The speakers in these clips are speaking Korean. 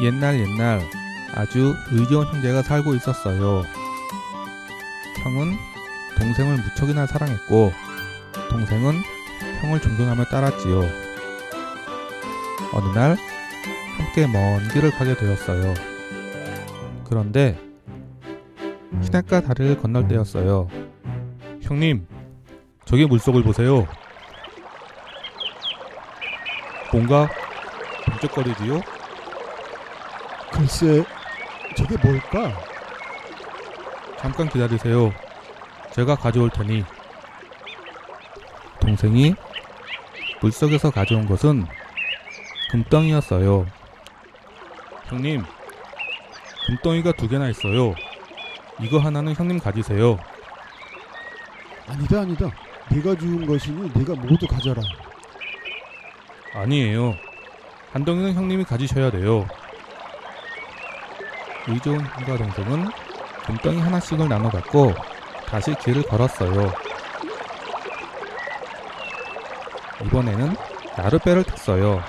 옛날 옛날 아주 의좋은 형제가 살고 있었어요. 형은 동생을 무척이나 사랑했고 동생은 형을 존경하며 따랐지요. 어느 날 함께 먼 길을 가게 되었어요. 그런데 시냇가 다리를 건널 때였어요. 형님, 저기 물속을 보세요. 뭔가 번쩍거리지요? 글쎄, 저게 뭘까? 잠깐 기다리세요. 제가 가져올 테니. 동생이 물속에서 가져온 것은 금덩이였어요. 형님, 금덩이가 두 개나 있어요. 이거 하나는 형님 가지세요. 아니다, 아니다. 내가 주운 것이니 네가 모두 가져라. 아니에요. 한 덩이는 형님이 가지셔야 돼요. 형과 동생은 금덩이 하나씩을 나눠 갖고 다시 길을 걸었어요. 이번에는 나룻배를 탔어요.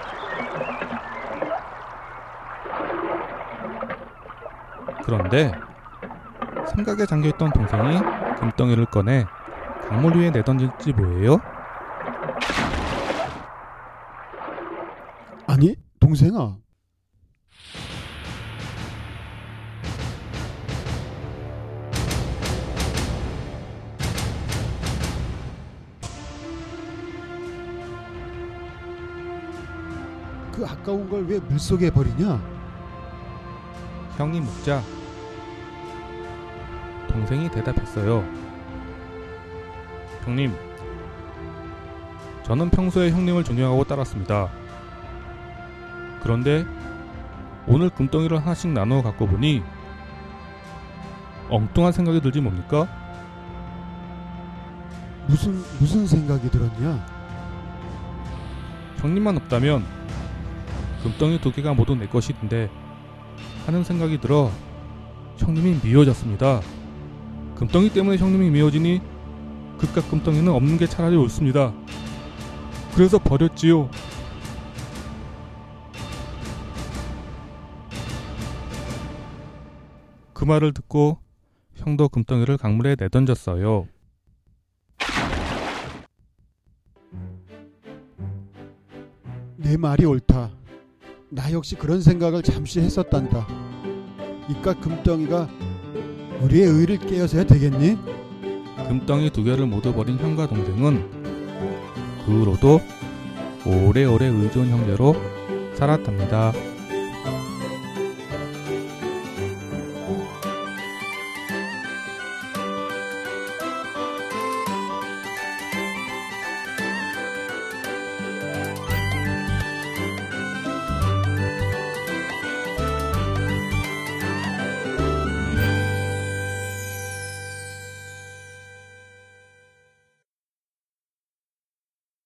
그런데 삼각에 잠겨있던 동생이 금덩이를 꺼내 강물 위에 내던질지 뭐예요? 아니, 동생아. 그 아까운 걸 왜 물속에 버리냐? 형이 묻자 동생이 대답했어요. 형님, 저는 평소에 형님을 존경하고 따랐습니다. 그런데 오늘 금덩이를 하나씩 나누어 갖고 보니 엉뚱한 생각이 들지 뭡니까? 무슨 무슨 생각이 들었냐? 형님만 없다면 금덩이 두 개가 모두 내 것인데 하는 생각이 들어 형님이 미워졌습니다. 금덩이 때문에 형님이 미워지니 그깟 금덩이는 없는 게 차라리 옳습니다. 그래서 버렸지요. 그 말을 듣고 형도 금덩이를 강물에 내던졌어요. 내 말이 옳다. 나 역시 그런 생각을 잠시 했었단다. 이깟 금덩이가 우리의 의를 깨어서야 되겠니? 금덩이 두 개를 모두 버린 형과 동생은 그 후로도 오래오래 의좋은 형제로 살았답니다.